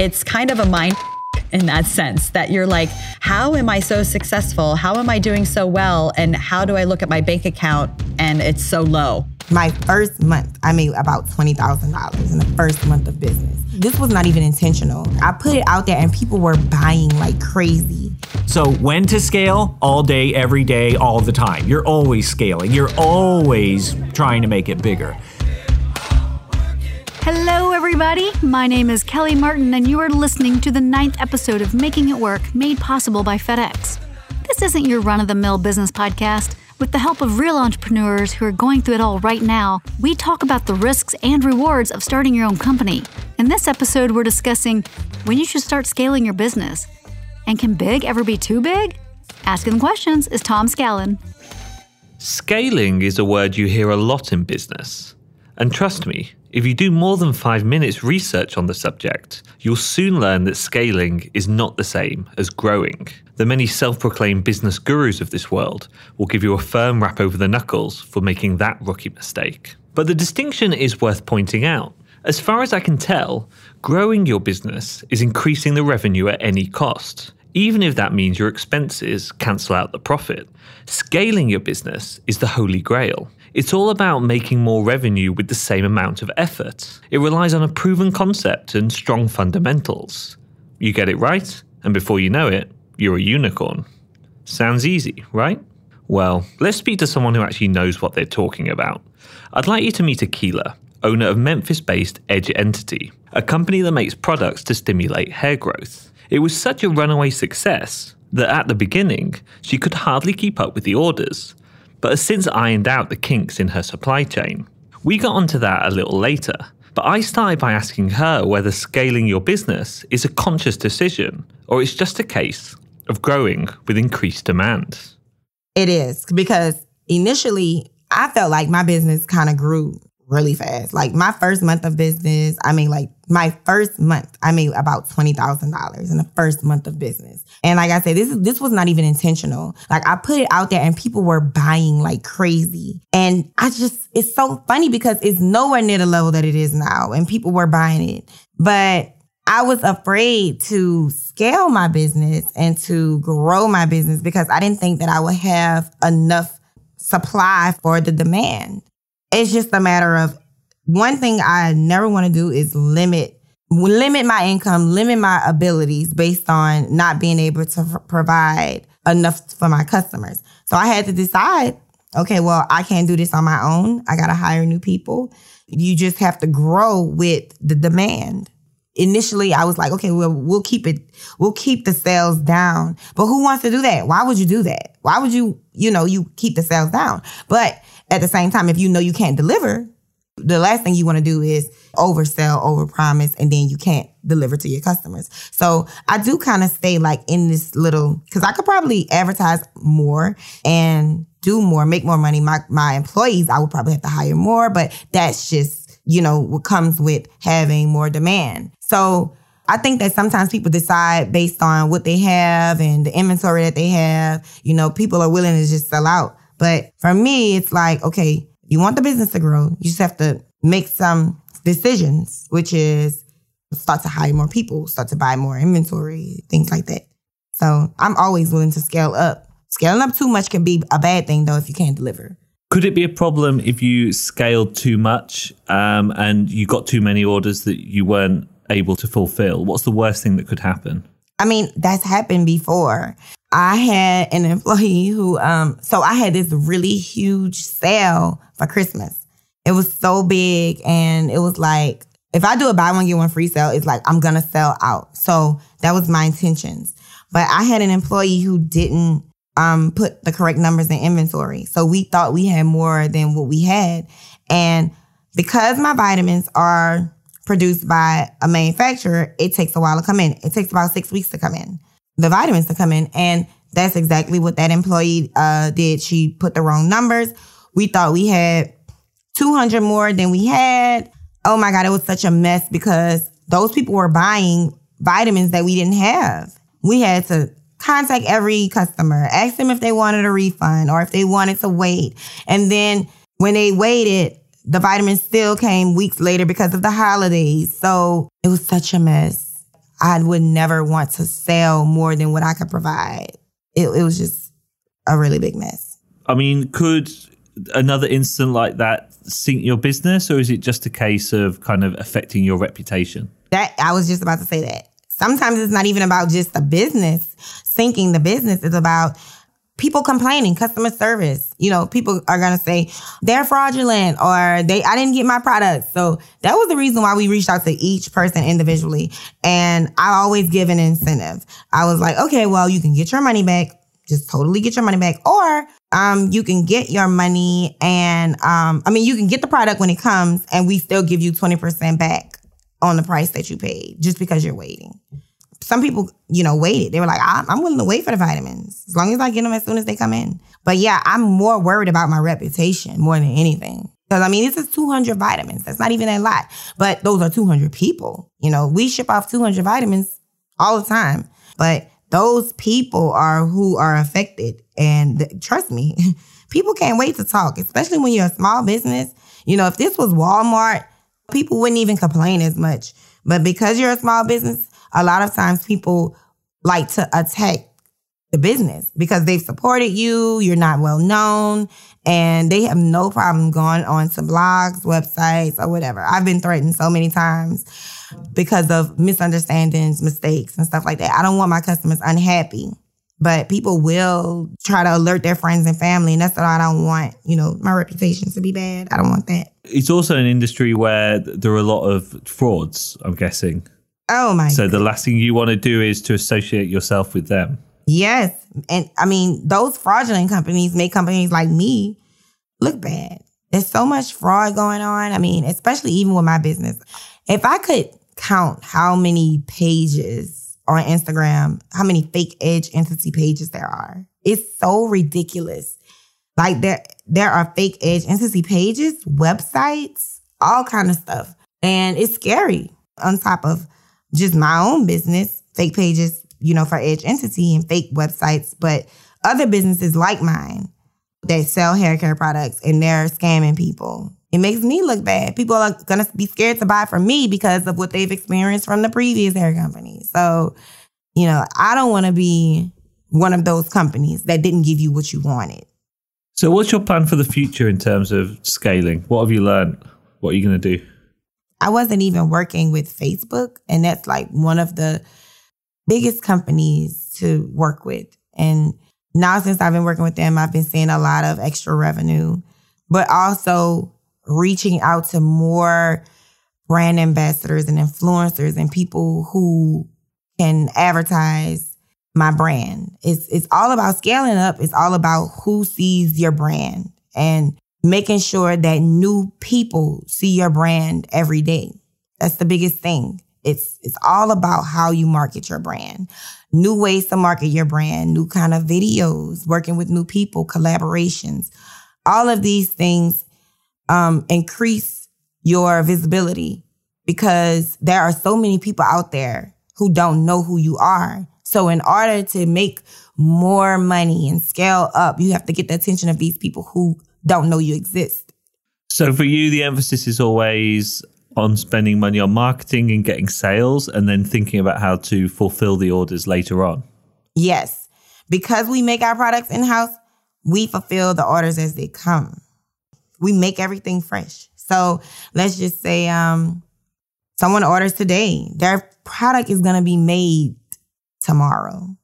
it's kind of a mind in that sense that you're like, how am I so successful? How am I doing so well? And how do I look at my bank account and it's so low? My first month, I made about $20,000 in the first month of business. This was not even intentional. I put it out there and people were buying like crazy. So, when to scale? All day, every day, all the time. You're always scaling, you're always trying to make it bigger. Hello, everybody. My name is Kelly Martin, and you are listening to the ninth episode of Making It Work, made possible by FedEx. This isn't your run of the mill business podcast. With the help of real entrepreneurs who are going through it all right now, we talk about the risks and rewards of starting your own company. In this episode, we're discussing when you should start scaling your business. And can big ever be too big? Asking the questions is Tom Scallon. Scaling is a word you hear a lot in business. And trust me, if you do more than five minutes research on the subject, you'll soon learn that scaling is not the same as growing. The many self proclaimed business gurus of this world will give you a firm rap over the knuckles for making that rookie mistake. But the distinction is worth pointing out. As far as I can tell, growing your business is increasing the revenue at any cost, even if that means your expenses cancel out the profit. Scaling your business is the holy grail. It's all about making more revenue with the same amount of effort. It relies on a proven concept and strong fundamentals. You get it right, and before you know it, you're a unicorn. Sounds easy, right? Well, let's speak to someone who actually knows what they're talking about. I'd like you to meet Akila, owner of Memphis based Edge Entity, a company that makes products to stimulate hair growth. It was such a runaway success that at the beginning, she could hardly keep up with the orders but has since ironed out the kinks in her supply chain. We got onto that a little later, but I started by asking her whether scaling your business is a conscious decision or it's just a case of growing with increased demand. It is because initially I felt like my business kind of grew really fast. Like my first month of business, I mean, like my first month, I made about twenty thousand dollars in the first month of business. And like I said, this is this was not even intentional. Like I put it out there, and people were buying like crazy. And I just, it's so funny because it's nowhere near the level that it is now, and people were buying it. But I was afraid to scale my business and to grow my business because I didn't think that I would have enough supply for the demand it's just a matter of one thing I never want to do is limit limit my income, limit my abilities based on not being able to f- provide enough for my customers. So I had to decide, okay, well, I can't do this on my own. I got to hire new people. You just have to grow with the demand. Initially, I was like, okay, well, we'll keep it, we'll keep the sales down. But who wants to do that? Why would you do that? Why would you, you know, you keep the sales down? But at the same time, if you know you can't deliver, the last thing you want to do is oversell, overpromise, and then you can't deliver to your customers. So I do kind of stay like in this little because I could probably advertise more and do more, make more money. My my employees, I would probably have to hire more, but that's just you know what comes with having more demand. So I think that sometimes people decide based on what they have and the inventory that they have. You know, people are willing to just sell out. But for me, it's like, okay, you want the business to grow. You just have to make some decisions, which is start to hire more people, start to buy more inventory, things like that. So I'm always willing to scale up. Scaling up too much can be a bad thing though if you can't deliver. Could it be a problem if you scaled too much um, and you got too many orders that you weren't able to fulfill? What's the worst thing that could happen? I mean, that's happened before. I had an employee who, um, so I had this really huge sale for Christmas. It was so big and it was like, if I do a buy one, get one free sale, it's like I'm gonna sell out. So that was my intentions. But I had an employee who didn't um, put the correct numbers in inventory. So we thought we had more than what we had. And because my vitamins are produced by a manufacturer, it takes a while to come in. It takes about six weeks to come in the vitamins to come in. And that's exactly what that employee uh, did. She put the wrong numbers. We thought we had 200 more than we had. Oh my God, it was such a mess because those people were buying vitamins that we didn't have. We had to contact every customer, ask them if they wanted a refund or if they wanted to wait. And then when they waited, the vitamins still came weeks later because of the holidays. So it was such a mess. I would never want to sell more than what I could provide. It, it was just a really big mess. I mean, could another incident like that sink your business, or is it just a case of kind of affecting your reputation? That I was just about to say that. Sometimes it's not even about just the business sinking the business. It's about people complaining, customer service. You know, people are gonna say they're fraudulent or they I didn't get my product. So that was the reason why we reached out to each person individually. And I always give an incentive. I was like, okay, well, you can get your money back, just totally get your money back, or um, you can get your money and um, I mean, you can get the product when it comes, and we still give you twenty percent back on the price that you paid just because you're waiting some people, you know, waited. They were like, I'm, I'm willing to wait for the vitamins as long as I get them as soon as they come in. But yeah, I'm more worried about my reputation more than anything. Because I mean, this is 200 vitamins. That's not even a lot. But those are 200 people. You know, we ship off 200 vitamins all the time. But those people are who are affected. And trust me, people can't wait to talk, especially when you're a small business. You know, if this was Walmart, people wouldn't even complain as much. But because you're a small business, a lot of times people like to attack the business because they've supported you, you're not well known, and they have no problem going on to blogs, websites, or whatever. I've been threatened so many times because of misunderstandings, mistakes, and stuff like that. I don't want my customers unhappy, but people will try to alert their friends and family, and that's what I don't want, you know, my reputation to be bad. I don't want that. It's also an industry where there are a lot of frauds, I'm guessing. Oh my. So the last thing you want to do is to associate yourself with them. Yes. And I mean, those fraudulent companies make companies like me look bad. There's so much fraud going on. I mean, especially even with my business. If I could count how many pages on Instagram, how many fake edge entity pages there are, it's so ridiculous. Like there, there are fake edge entity pages, websites, all kind of stuff. And it's scary on top of just my own business, fake pages, you know, for Edge Entity and fake websites, but other businesses like mine that sell hair care products and they're scamming people. It makes me look bad. People are gonna be scared to buy from me because of what they've experienced from the previous hair company. So, you know, I don't wanna be one of those companies that didn't give you what you wanted. So, what's your plan for the future in terms of scaling? What have you learned? What are you to do? I wasn't even working with Facebook, and that's like one of the biggest companies to work with. And now, since I've been working with them, I've been seeing a lot of extra revenue, but also reaching out to more brand ambassadors and influencers and people who can advertise my brand. It's it's all about scaling up. It's all about who sees your brand. And making sure that new people see your brand every day. That's the biggest thing. It's it's all about how you market your brand. New ways to market your brand, new kind of videos, working with new people, collaborations. All of these things um, increase your visibility because there are so many people out there who don't know who you are. So in order to make more money and scale up, you have to get the attention of these people who don't know you exist. So for you, the emphasis is always on spending money on marketing and getting sales and then thinking about how to fulfill the orders later on. Yes. Because we make our products in house, we fulfill the orders as they come. We make everything fresh. So let's just say um, someone orders today, their product is going to be made tomorrow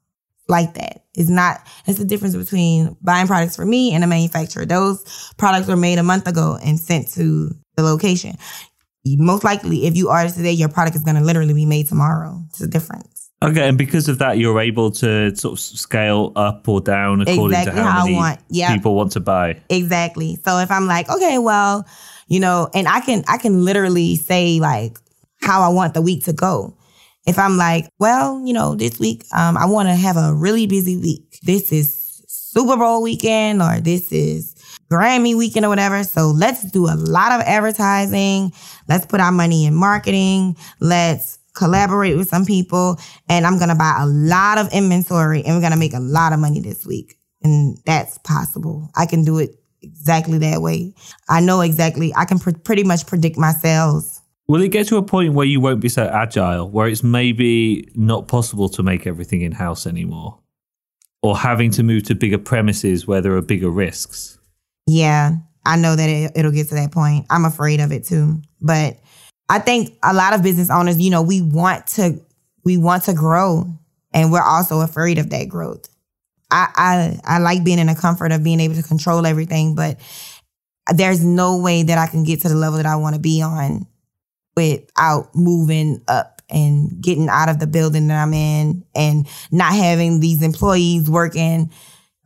like that. It's not, it's the difference between buying products for me and a manufacturer. Those products were made a month ago and sent to the location. Most likely, if you order today, your product is going to literally be made tomorrow. It's a difference. Okay, and because of that, you're able to sort of scale up or down according exactly to how, how many I want. Yep. people want to buy. Exactly. So if I'm like, okay, well, you know, and I can I can literally say like how I want the week to go. If I'm like, well, you know, this week um, I want to have a really busy week. This is Super Bowl weekend or this is Grammy weekend or whatever. So let's do a lot of advertising. Let's put our money in marketing. Let's collaborate with some people. And I'm going to buy a lot of inventory and we're going to make a lot of money this week. And that's possible. I can do it exactly that way. I know exactly, I can pr- pretty much predict my sales Will it get to a point where you won't be so agile, where it's maybe not possible to make everything in house anymore? Or having to move to bigger premises where there are bigger risks? Yeah, I know that it, it'll get to that point. I'm afraid of it too. But I think a lot of business owners, you know, we want to we want to grow and we're also afraid of that growth. I, I I like being in the comfort of being able to control everything, but there's no way that I can get to the level that I want to be on without moving up and getting out of the building that I'm in and not having these employees working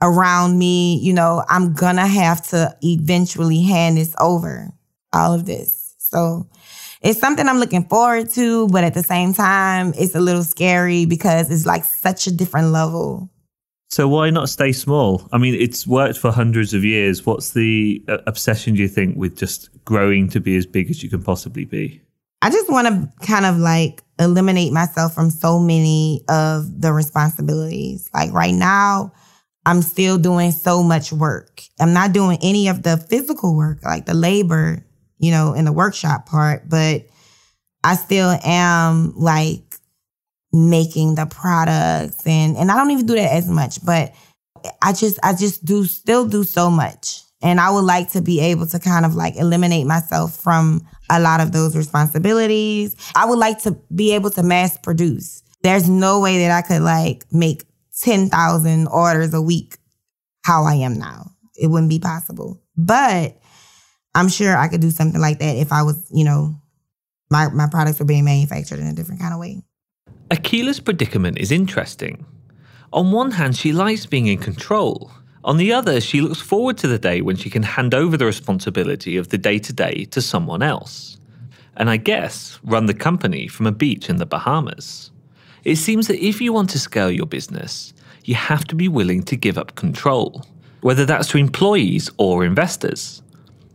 around me. You know, I'm gonna have to eventually hand this over, all of this. So it's something I'm looking forward to, but at the same time, it's a little scary because it's like such a different level. So why not stay small? I mean, it's worked for hundreds of years. What's the uh, obsession, do you think, with just growing to be as big as you can possibly be? I just want to kind of like eliminate myself from so many of the responsibilities. Like right now, I'm still doing so much work. I'm not doing any of the physical work, like the labor, you know, in the workshop part, but I still am like making the products and and I don't even do that as much, but I just I just do still do so much. And I would like to be able to kind of like eliminate myself from a lot of those responsibilities. I would like to be able to mass produce. There's no way that I could like make 10,000 orders a week how I am now. It wouldn't be possible. But I'm sure I could do something like that if I was, you know, my, my products were being manufactured in a different kind of way. Akila's predicament is interesting. On one hand, she likes being in control. On the other, she looks forward to the day when she can hand over the responsibility of the day to day to someone else. And I guess run the company from a beach in the Bahamas. It seems that if you want to scale your business, you have to be willing to give up control, whether that's to employees or investors.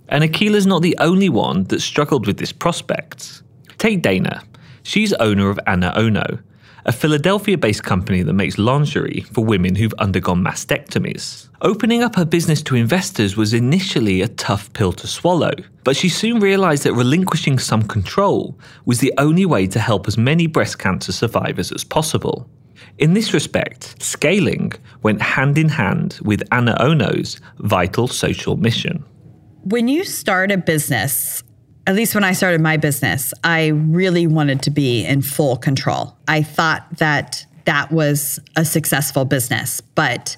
And Akila's not the only one that struggled with this prospect. Take Dana, She's owner of Ana Ono, a Philadelphia based company that makes lingerie for women who've undergone mastectomies. Opening up her business to investors was initially a tough pill to swallow, but she soon realised that relinquishing some control was the only way to help as many breast cancer survivors as possible. In this respect, scaling went hand in hand with Ana Ono's vital social mission. When you start a business, at least when I started my business, I really wanted to be in full control. I thought that that was a successful business, but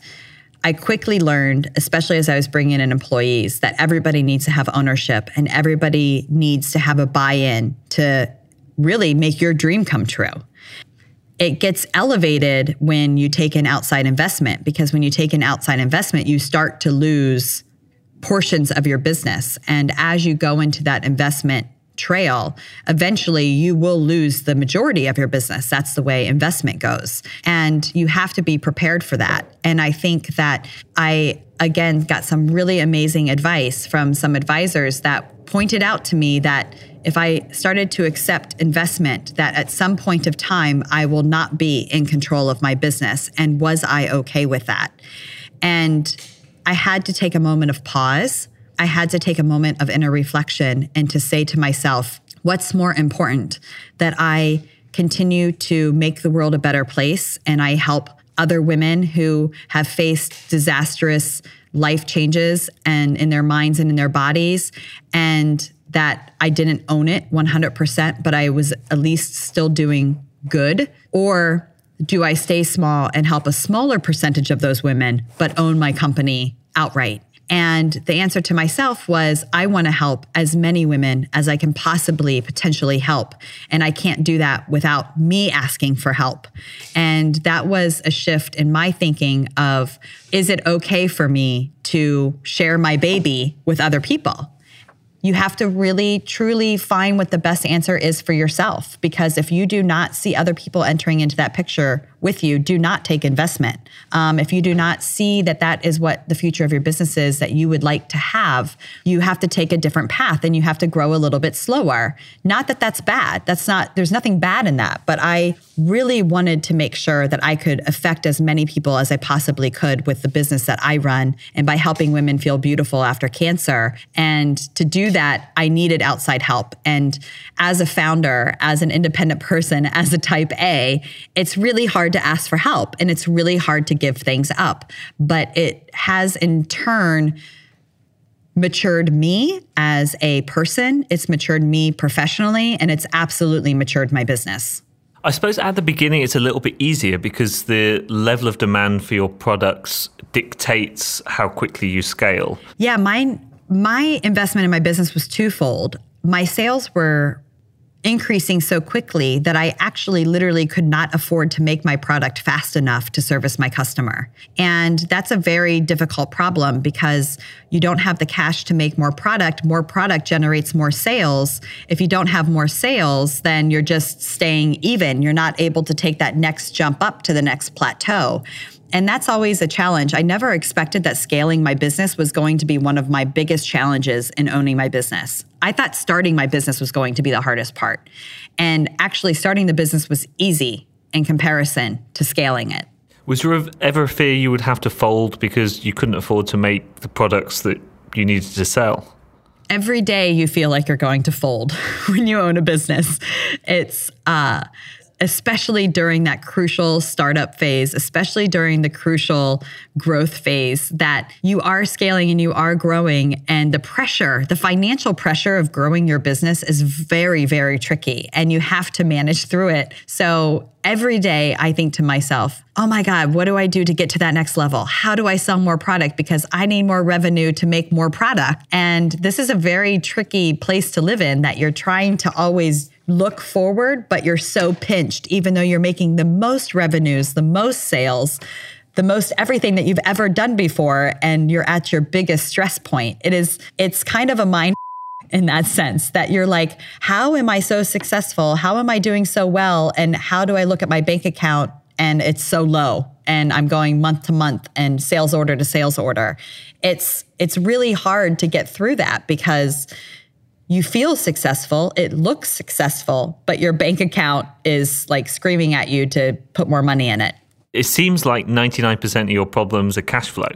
I quickly learned, especially as I was bringing in employees, that everybody needs to have ownership and everybody needs to have a buy in to really make your dream come true. It gets elevated when you take an outside investment because when you take an outside investment, you start to lose portions of your business. And as you go into that investment trail, eventually you will lose the majority of your business. That's the way investment goes. And you have to be prepared for that. And I think that I, again, got some really amazing advice from some advisors that pointed out to me that if I started to accept investment, that at some point of time, I will not be in control of my business. And was I okay with that? And I had to take a moment of pause. I had to take a moment of inner reflection and to say to myself, what's more important that I continue to make the world a better place and I help other women who have faced disastrous life changes and in their minds and in their bodies and that I didn't own it 100% but I was at least still doing good or do I stay small and help a smaller percentage of those women, but own my company outright? And the answer to myself was I want to help as many women as I can possibly potentially help. And I can't do that without me asking for help. And that was a shift in my thinking of is it okay for me to share my baby with other people? You have to really truly find what the best answer is for yourself. Because if you do not see other people entering into that picture with you, do not take investment. Um, if you do not see that that is what the future of your business is that you would like to have, you have to take a different path and you have to grow a little bit slower. Not that that's bad. That's not, there's nothing bad in that. But I really wanted to make sure that I could affect as many people as I possibly could with the business that I run and by helping women feel beautiful after cancer. And to do that, I needed outside help. And as a founder, as an independent person, as a type A, it's really hard to ask for help and it's really hard to give things up. But it has in turn, matured me as a person, it's matured me professionally, and it's absolutely matured my business. I suppose at the beginning it's a little bit easier because the level of demand for your products dictates how quickly you scale. Yeah, my my investment in my business was twofold. My sales were increasing so quickly that I actually literally could not afford to make my product fast enough to service my customer. And that's a very difficult problem because you don't have the cash to make more product. More product generates more sales. If you don't have more sales, then you're just staying even. You're not able to take that next jump up to the next plateau. And that's always a challenge. I never expected that scaling my business was going to be one of my biggest challenges in owning my business. I thought starting my business was going to be the hardest part. And actually, starting the business was easy in comparison to scaling it. Was there ever a fear you would have to fold because you couldn't afford to make the products that you needed to sell? Every day you feel like you're going to fold when you own a business. It's, uh, especially during that crucial startup phase, especially during the crucial growth phase, that you are scaling and you are growing. And the pressure, the financial pressure of growing your business is very, very tricky. And you have to manage through it. So every day I think to myself, oh my God, what do I do to get to that next level? How do I sell more product? Because I need more revenue to make more product. And this is a very tricky place to live in that you're trying to always look forward, but you're so pinched, even though you're making the most revenues, the most sales, the most everything that you've ever done before, and you're at your biggest stress point. It is, it's kind of a mind in that sense that you're like, how am I so successful? How am I doing so well? And how do I look at my bank account and it's so low and I'm going month to month and sales order to sales order? It's, it's really hard to get through that because you feel successful, it looks successful, but your bank account is like screaming at you to put more money in it. It seems like 99% of your problems are cash flow.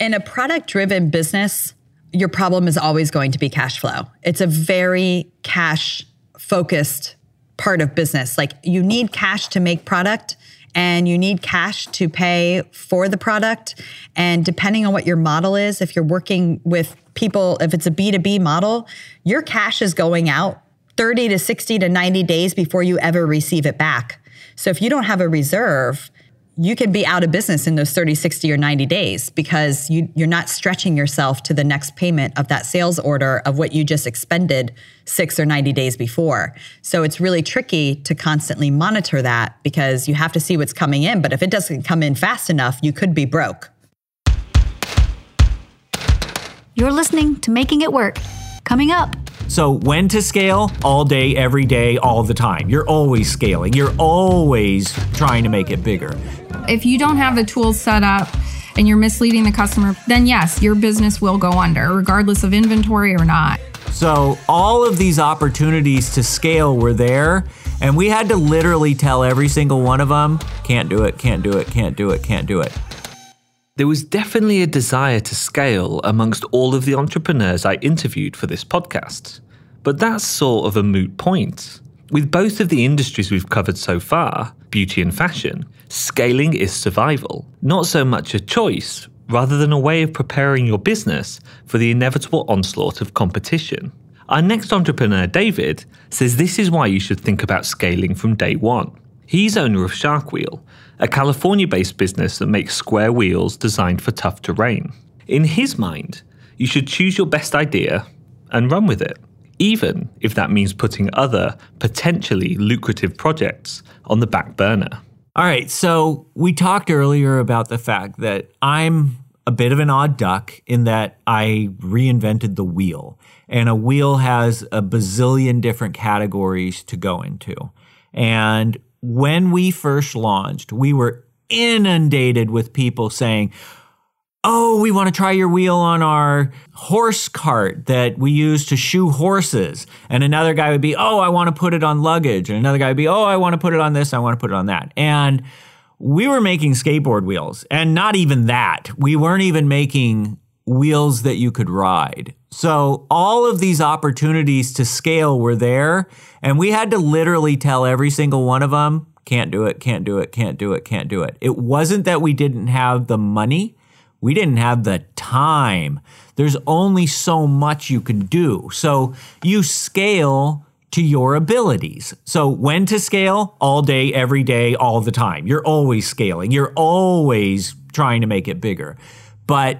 In a product driven business, your problem is always going to be cash flow. It's a very cash focused part of business. Like you need cash to make product and you need cash to pay for the product. And depending on what your model is, if you're working with people, if it's a B2B model, your cash is going out 30 to 60 to 90 days before you ever receive it back. So if you don't have a reserve, you can be out of business in those 30, 60, or 90 days because you, you're not stretching yourself to the next payment of that sales order of what you just expended six or 90 days before. So it's really tricky to constantly monitor that because you have to see what's coming in. But if it doesn't come in fast enough, you could be broke. You're listening to Making It Work. Coming up. So, when to scale? All day, every day, all the time. You're always scaling. You're always trying to make it bigger. If you don't have the tools set up and you're misleading the customer, then yes, your business will go under, regardless of inventory or not. So, all of these opportunities to scale were there, and we had to literally tell every single one of them can't do it, can't do it, can't do it, can't do it. There was definitely a desire to scale amongst all of the entrepreneurs I interviewed for this podcast. But that's sort of a moot point. With both of the industries we've covered so far, beauty and fashion, scaling is survival, not so much a choice, rather than a way of preparing your business for the inevitable onslaught of competition. Our next entrepreneur, David, says this is why you should think about scaling from day one. He's owner of Shark Wheel, a California based business that makes square wheels designed for tough terrain. In his mind, you should choose your best idea and run with it, even if that means putting other potentially lucrative projects on the back burner. All right, so we talked earlier about the fact that I'm a bit of an odd duck in that I reinvented the wheel, and a wheel has a bazillion different categories to go into. And when we first launched, we were inundated with people saying, Oh, we want to try your wheel on our horse cart that we use to shoe horses. And another guy would be, Oh, I want to put it on luggage. And another guy would be, Oh, I want to put it on this. I want to put it on that. And we were making skateboard wheels and not even that. We weren't even making wheels that you could ride. So all of these opportunities to scale were there. And we had to literally tell every single one of them, can't do it, can't do it, can't do it, can't do it. It wasn't that we didn't have the money. We didn't have the time. There's only so much you can do. So you scale to your abilities. So when to scale? All day, every day, all the time. You're always scaling. You're always trying to make it bigger. But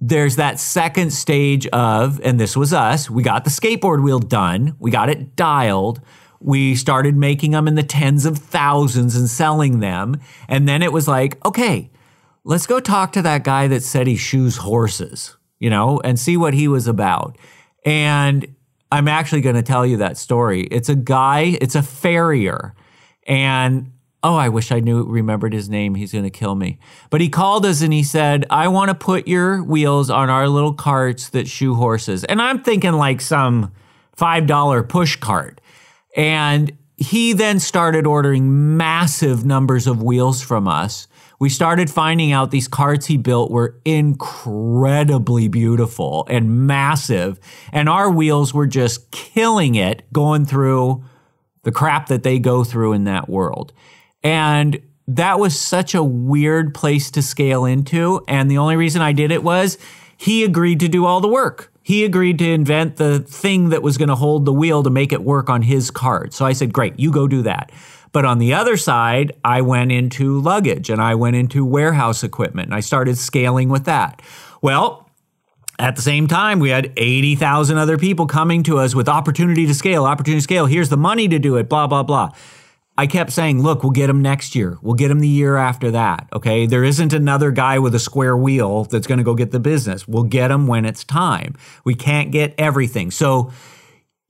there's that second stage of, and this was us, we got the skateboard wheel done, we got it dialed. We started making them in the tens of thousands and selling them. And then it was like, okay, let's go talk to that guy that said he shoes horses, you know, and see what he was about. And I'm actually going to tell you that story. It's a guy, it's a farrier. And oh, I wish I knew remembered his name. He's going to kill me. But he called us and he said, "I want to put your wheels on our little carts that shoe horses." And I'm thinking like some $5 push cart. And he then started ordering massive numbers of wheels from us. We started finding out these carts he built were incredibly beautiful and massive. And our wheels were just killing it going through the crap that they go through in that world. And that was such a weird place to scale into. And the only reason I did it was he agreed to do all the work. He agreed to invent the thing that was going to hold the wheel to make it work on his cart. So I said, Great, you go do that. But on the other side, I went into luggage and I went into warehouse equipment and I started scaling with that. Well, at the same time, we had 80,000 other people coming to us with opportunity to scale, opportunity to scale. Here's the money to do it, blah, blah, blah. I kept saying, look, we'll get him next year. We'll get him the year after that. Okay. There isn't another guy with a square wheel that's going to go get the business. We'll get him when it's time. We can't get everything. So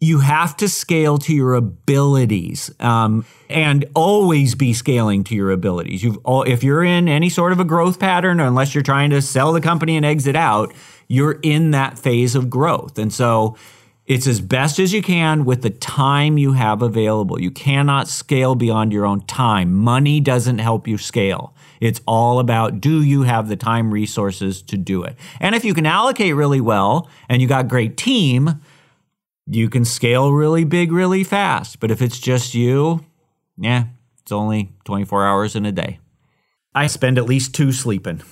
you have to scale to your abilities um, and always be scaling to your abilities. You've, if you're in any sort of a growth pattern, unless you're trying to sell the company and exit out, you're in that phase of growth. And so, it's as best as you can with the time you have available. You cannot scale beyond your own time. Money doesn't help you scale. It's all about do you have the time resources to do it? And if you can allocate really well and you got great team, you can scale really big really fast. But if it's just you, yeah, it's only 24 hours in a day. I spend at least two sleeping.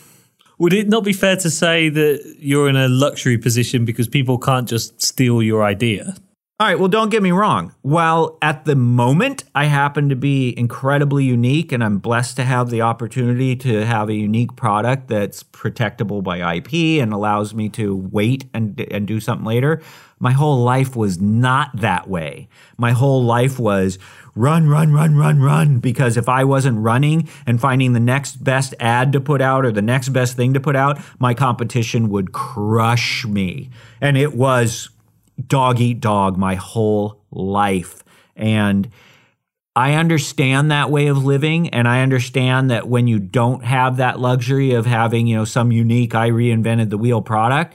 Would it not be fair to say that you're in a luxury position because people can't just steal your idea? All right, well, don't get me wrong. While at the moment I happen to be incredibly unique and I'm blessed to have the opportunity to have a unique product that's protectable by IP and allows me to wait and, and do something later, my whole life was not that way. My whole life was run, run, run, run, run. Because if I wasn't running and finding the next best ad to put out or the next best thing to put out, my competition would crush me. And it was dog eat dog my whole life. And I understand that way of living. And I understand that when you don't have that luxury of having, you know, some unique, I reinvented the wheel product,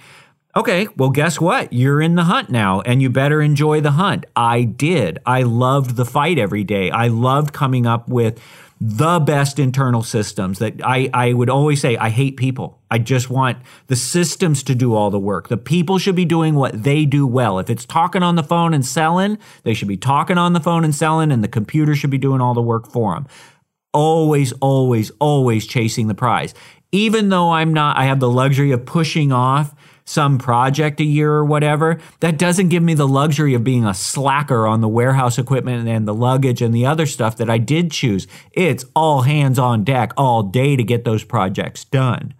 Okay, well, guess what? You're in the hunt now, and you better enjoy the hunt. I did. I loved the fight every day. I loved coming up with the best internal systems that I, I would always say I hate people. I just want the systems to do all the work. The people should be doing what they do well. If it's talking on the phone and selling, they should be talking on the phone and selling, and the computer should be doing all the work for them. Always, always, always chasing the prize. Even though I'm not, I have the luxury of pushing off some project a year or whatever, that doesn't give me the luxury of being a slacker on the warehouse equipment and the luggage and the other stuff that I did choose. It's all hands on deck all day to get those projects done.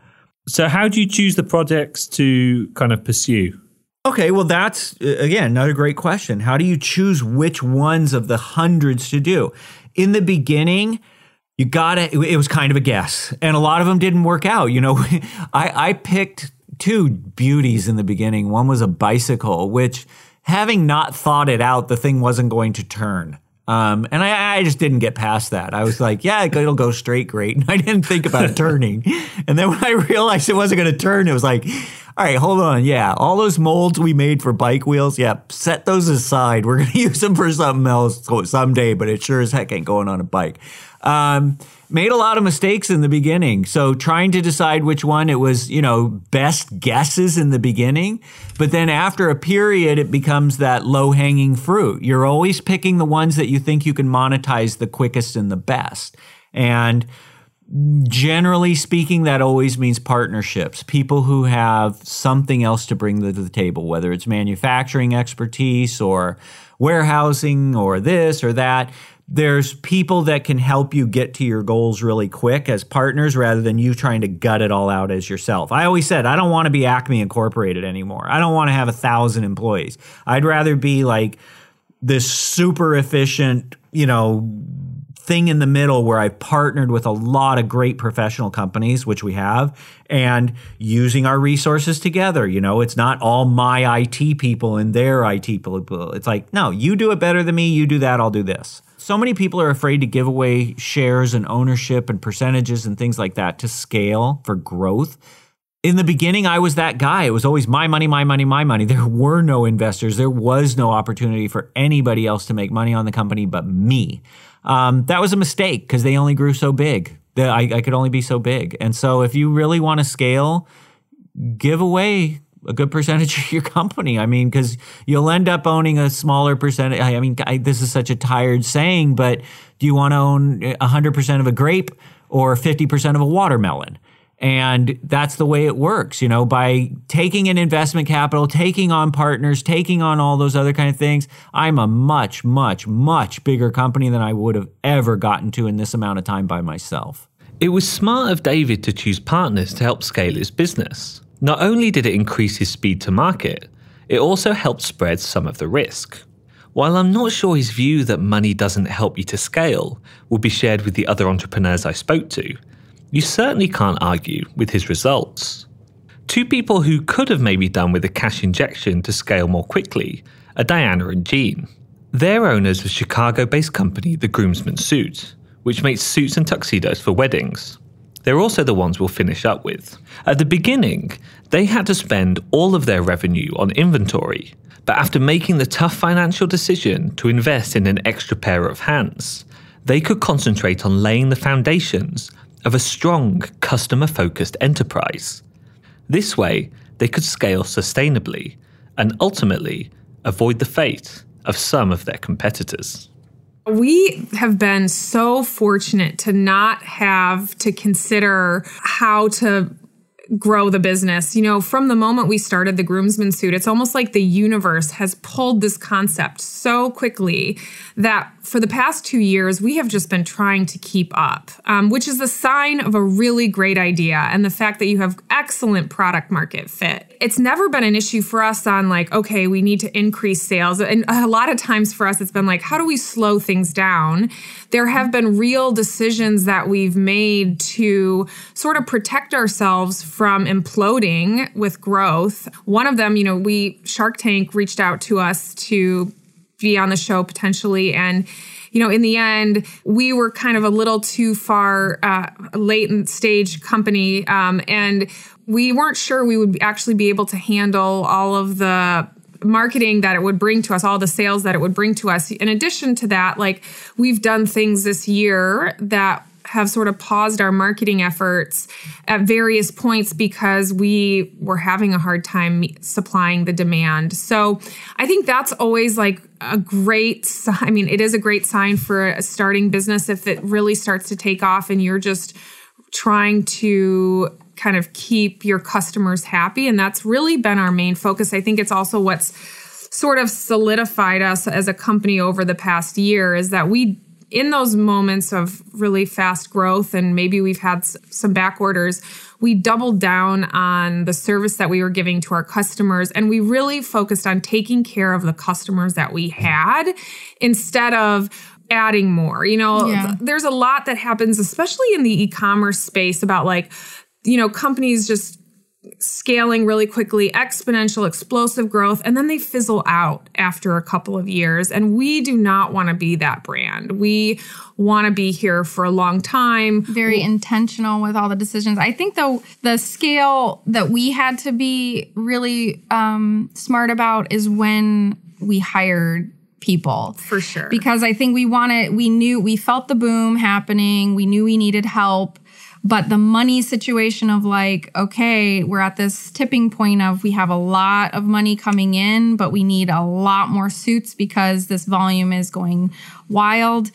So, how do you choose the projects to kind of pursue? Okay, well, that's uh, again another great question. How do you choose which ones of the hundreds to do? In the beginning, you got it. It was kind of a guess, and a lot of them didn't work out. You know, I, I picked two beauties in the beginning. One was a bicycle, which having not thought it out, the thing wasn't going to turn. Um, and I, I just didn't get past that. I was like, yeah, it'll go straight great. And I didn't think about it turning. And then when I realized it wasn't going to turn, it was like, all right, hold on. Yeah, all those molds we made for bike wheels, yeah, set those aside. We're going to use them for something else someday, but it sure as heck ain't going on a bike. Um, made a lot of mistakes in the beginning. So trying to decide which one it was, you know, best guesses in the beginning. But then after a period, it becomes that low hanging fruit. You're always picking the ones that you think you can monetize the quickest and the best. And generally speaking, that always means partnerships, people who have something else to bring to the table, whether it's manufacturing expertise or warehousing or this or that there's people that can help you get to your goals really quick as partners rather than you trying to gut it all out as yourself. I always said, I don't want to be Acme Incorporated anymore. I don't want to have a thousand employees. I'd rather be like this super efficient, you know, thing in the middle where I've partnered with a lot of great professional companies, which we have, and using our resources together. You know, it's not all my IT people and their IT people. It's like, no, you do it better than me. You do that. I'll do this so many people are afraid to give away shares and ownership and percentages and things like that to scale for growth. In the beginning, I was that guy. It was always my money, my money, my money. There were no investors. There was no opportunity for anybody else to make money on the company but me. Um, that was a mistake because they only grew so big. I, I could only be so big. And so, if you really want to scale, give away a good percentage of your company. I mean, because you'll end up owning a smaller percentage. I mean, I, this is such a tired saying, but do you want to own 100% of a grape or 50% of a watermelon? And that's the way it works, you know, by taking in investment capital, taking on partners, taking on all those other kind of things. I'm a much, much, much bigger company than I would have ever gotten to in this amount of time by myself. It was smart of David to choose partners to help scale his business. Not only did it increase his speed to market, it also helped spread some of the risk. While I'm not sure his view that money doesn't help you to scale will be shared with the other entrepreneurs I spoke to, you certainly can't argue with his results. Two people who could have maybe done with a cash injection to scale more quickly are Diana and Gene. They're owners of Chicago based company The Groomsman Suit, which makes suits and tuxedos for weddings. They're also the ones we'll finish up with. At the beginning, they had to spend all of their revenue on inventory, but after making the tough financial decision to invest in an extra pair of hands, they could concentrate on laying the foundations of a strong customer focused enterprise. This way, they could scale sustainably and ultimately avoid the fate of some of their competitors. We have been so fortunate to not have to consider how to grow the business. You know, from the moment we started the groomsman suit, it's almost like the universe has pulled this concept so quickly that for the past two years, we have just been trying to keep up, um, which is a sign of a really great idea and the fact that you have excellent product market fit. It's never been an issue for us on like, okay, we need to increase sales. And a lot of times for us, it's been like, how do we slow things down? There have been real decisions that we've made to sort of protect ourselves from imploding with growth. One of them, you know, we, Shark Tank reached out to us to be on the show potentially. And, you know, in the end, we were kind of a little too far uh, latent stage company. Um, and we weren't sure we would actually be able to handle all of the marketing that it would bring to us, all the sales that it would bring to us. In addition to that, like we've done things this year that have sort of paused our marketing efforts at various points because we were having a hard time supplying the demand. So I think that's always like a great I mean it is a great sign for a starting business if it really starts to take off and you're just trying to kind of keep your customers happy and that's really been our main focus. I think it's also what's sort of solidified us as a company over the past year is that we in those moments of really fast growth, and maybe we've had some back orders, we doubled down on the service that we were giving to our customers. And we really focused on taking care of the customers that we had instead of adding more. You know, yeah. th- there's a lot that happens, especially in the e commerce space, about like, you know, companies just scaling really quickly, exponential, explosive growth, and then they fizzle out after a couple of years. And we do not want to be that brand. We want to be here for a long time. very intentional with all the decisions. I think though the scale that we had to be really um, smart about is when we hired people For sure. because I think we wanted we knew we felt the boom happening. We knew we needed help. But the money situation of like, okay, we're at this tipping point of we have a lot of money coming in, but we need a lot more suits because this volume is going wild.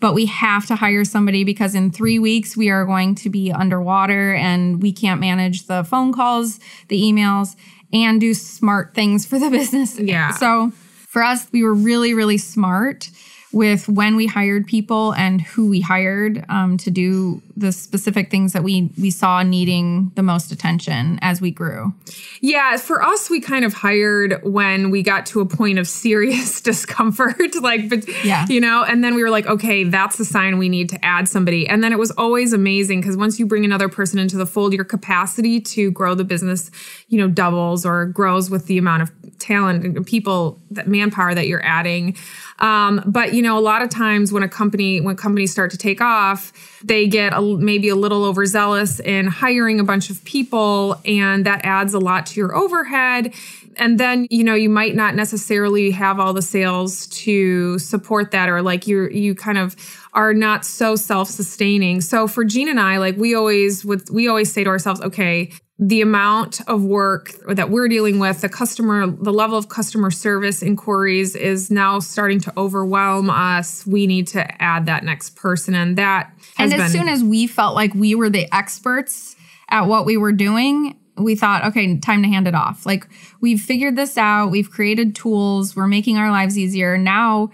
But we have to hire somebody because in three weeks we are going to be underwater and we can't manage the phone calls, the emails, and do smart things for the business. Yeah. So for us, we were really, really smart with when we hired people and who we hired um, to do the specific things that we we saw needing the most attention as we grew. Yeah, for us, we kind of hired when we got to a point of serious discomfort, like, but Yeah. you know, and then we were like, okay, that's the sign we need to add somebody. And then it was always amazing because once you bring another person into the fold, your capacity to grow the business, you know, doubles or grows with the amount of talent and people, that manpower that you're adding. Um, but you know, a lot of times when a company, when companies start to take off, they get a, maybe a little overzealous in hiring a bunch of people, and that adds a lot to your overhead. And then you know you might not necessarily have all the sales to support that, or like you you kind of are not so self-sustaining. So for Jean and I, like we always would, we always say to ourselves, okay, the amount of work that we're dealing with, the customer, the level of customer service inquiries is now starting to overwhelm us. We need to add that next person, and that and as been soon as we felt like we were the experts at what we were doing, we thought, okay, time to hand it off. Like we've figured this out, we've created tools, we're making our lives easier. Now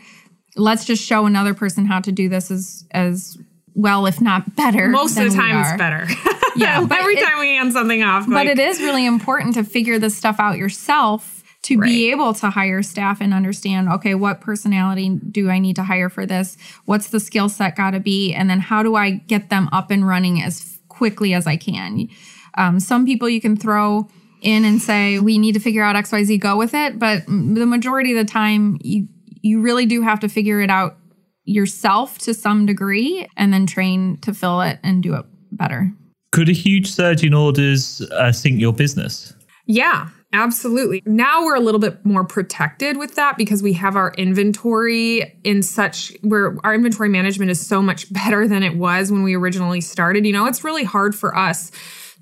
let's just show another person how to do this as as well, if not better. most of the time it's better. Yeah, every it- time we hand something off, But like, it is really important to figure this stuff out yourself to be able to hire staff and understand okay what personality do i need to hire for this? What's the skill set got to be? And then how do i get them up and running as quickly as i can? Um, some people you can throw in and say we need to figure out xyz go with it. But the majority of the time you you really do have to figure it out yourself to some degree and then train to fill it and do it better. Could a huge surge in orders uh, sink your business? Yeah, absolutely. Now we're a little bit more protected with that because we have our inventory in such where our inventory management is so much better than it was when we originally started. You know, it's really hard for us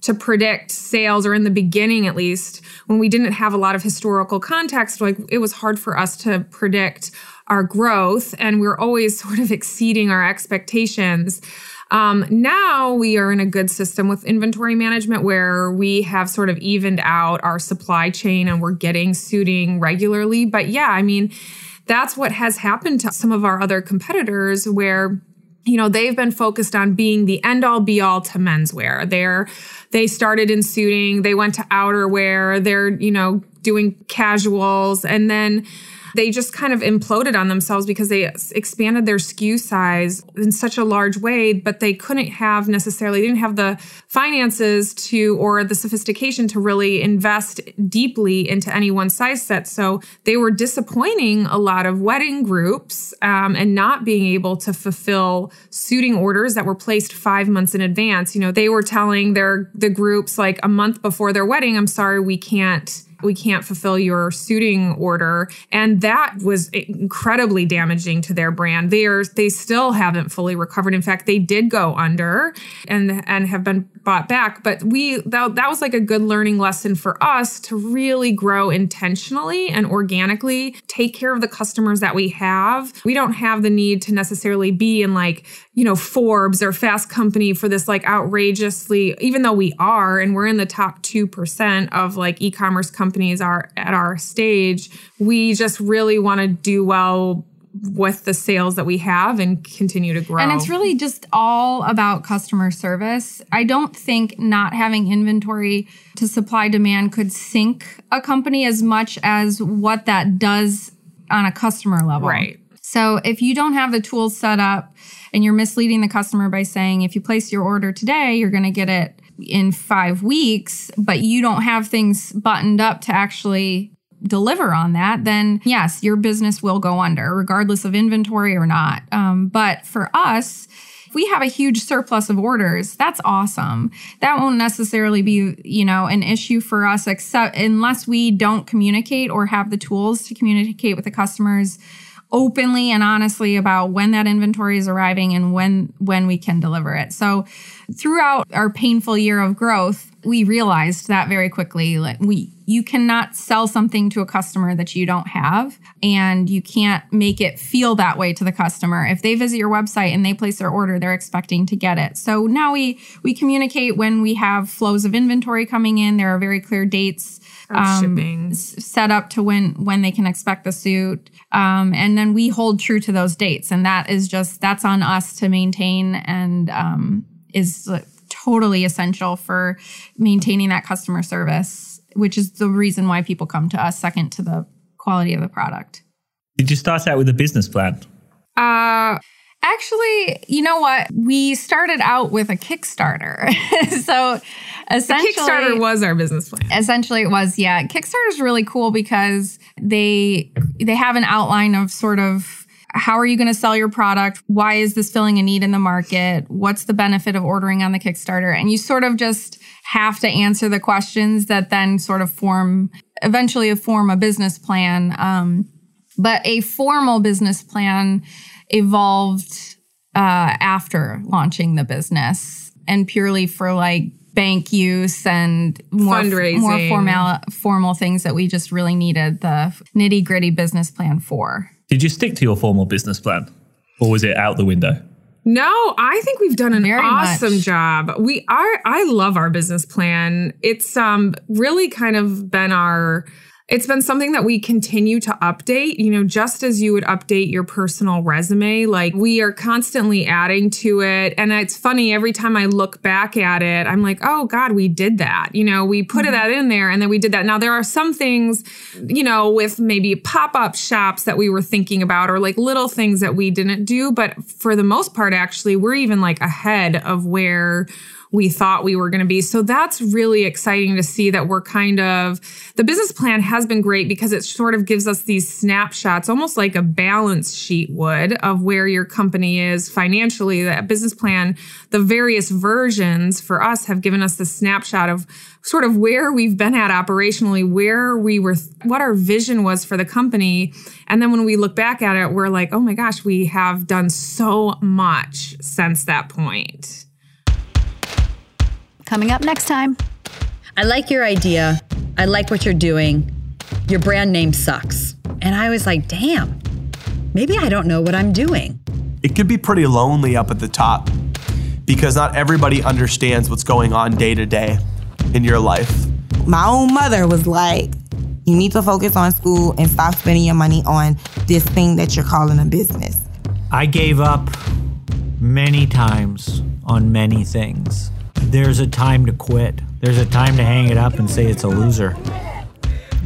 to predict sales or in the beginning at least when we didn't have a lot of historical context like it was hard for us to predict our growth and we're always sort of exceeding our expectations um, now we are in a good system with inventory management where we have sort of evened out our supply chain and we're getting suiting regularly. But yeah, I mean, that's what has happened to some of our other competitors where you know they've been focused on being the end all be all to menswear they're they started in suiting they went to outerwear they're you know doing casuals and then they just kind of imploded on themselves because they expanded their SKU size in such a large way, but they couldn't have necessarily, they didn't have the finances to or the sophistication to really invest deeply into any one size set. So they were disappointing a lot of wedding groups um, and not being able to fulfill suiting orders that were placed five months in advance. You know, they were telling their the groups like a month before their wedding, I'm sorry, we can't we can't fulfill your suiting order. And that was incredibly damaging to their brand. They are they still haven't fully recovered. In fact they did go under and and have been bought back. But we that, that was like a good learning lesson for us to really grow intentionally and organically take care of the customers that we have. We don't have the need to necessarily be in like you know forbes or fast company for this like outrageously even though we are and we're in the top 2% of like e-commerce companies are at our stage we just really want to do well with the sales that we have and continue to grow And it's really just all about customer service. I don't think not having inventory to supply demand could sink a company as much as what that does on a customer level. right So if you don't have the tools set up and you're misleading the customer by saying if you place your order today, you're going to get it in five weeks, but you don't have things buttoned up to actually deliver on that, then yes, your business will go under, regardless of inventory or not. Um, but for us, we have a huge surplus of orders, that's awesome. That won't necessarily be, you know, an issue for us except unless we don't communicate or have the tools to communicate with the customers openly and honestly about when that inventory is arriving and when when we can deliver it. So throughout our painful year of growth, we realized that very quickly like we you cannot sell something to a customer that you don't have and you can't make it feel that way to the customer. If they visit your website and they place their order they're expecting to get it. So now we we communicate when we have flows of inventory coming in. There are very clear dates um, shipping set up to when when they can expect the suit um, and then we hold true to those dates and that is just that's on us to maintain and um, is totally essential for maintaining that customer service, which is the reason why people come to us second to the quality of the product. Did you start out with a business plan? Uh Actually, you know what? We started out with a Kickstarter. so essentially the Kickstarter was our business plan. Essentially it was, yeah. Kickstarter is really cool because they they have an outline of sort of how are you going to sell your product? Why is this filling a need in the market? What's the benefit of ordering on the Kickstarter? And you sort of just have to answer the questions that then sort of form, eventually form a business plan. Um, but a formal business plan evolved uh, after launching the business and purely for like bank use and more, Fundraising. more formal, formal things that we just really needed the nitty gritty business plan for. Did you stick to your formal business plan or was it out the window? No, I think we've done an Very awesome much. job. We are I love our business plan. It's um really kind of been our it's been something that we continue to update, you know, just as you would update your personal resume. Like we are constantly adding to it. And it's funny, every time I look back at it, I'm like, oh God, we did that. You know, we put that mm-hmm. in there and then we did that. Now, there are some things, you know, with maybe pop up shops that we were thinking about or like little things that we didn't do. But for the most part, actually, we're even like ahead of where we thought we were going to be. So that's really exciting to see that we're kind of, the business plan has been great because it sort of gives us these snapshots, almost like a balance sheet would, of where your company is financially. That business plan, the various versions for us have given us the snapshot of sort of where we've been at operationally, where we were, what our vision was for the company. And then when we look back at it, we're like, oh my gosh, we have done so much since that point. Coming up next time. I like your idea. I like what you're doing. Your brand name sucks. And I was like, damn, maybe I don't know what I'm doing. It could be pretty lonely up at the top because not everybody understands what's going on day to day in your life. My own mother was like, you need to focus on school and stop spending your money on this thing that you're calling a business. I gave up many times on many things. There's a time to quit. There's a time to hang it up and say it's a loser.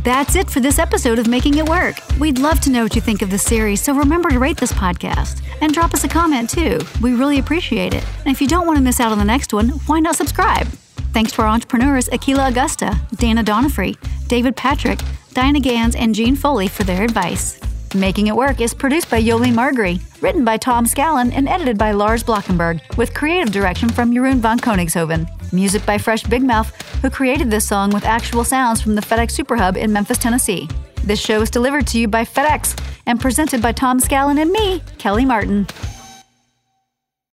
That's it for this episode of Making It Work. We'd love to know what you think of the series, so remember to rate this podcast and drop us a comment too. We really appreciate it. And if you don't want to miss out on the next one, why not subscribe? Thanks to our entrepreneurs Akila Augusta, Dana Donofree, David Patrick, Diana Gans, and Jean Foley for their advice. Making It Work is produced by Yoli Margry, written by Tom Scallon, and edited by Lars Blockenberg, with creative direction from Jeroen van Koningshoven. Music by Fresh Big Mouth, who created this song with actual sounds from the FedEx Superhub in Memphis, Tennessee. This show is delivered to you by FedEx and presented by Tom Scallon and me, Kelly Martin.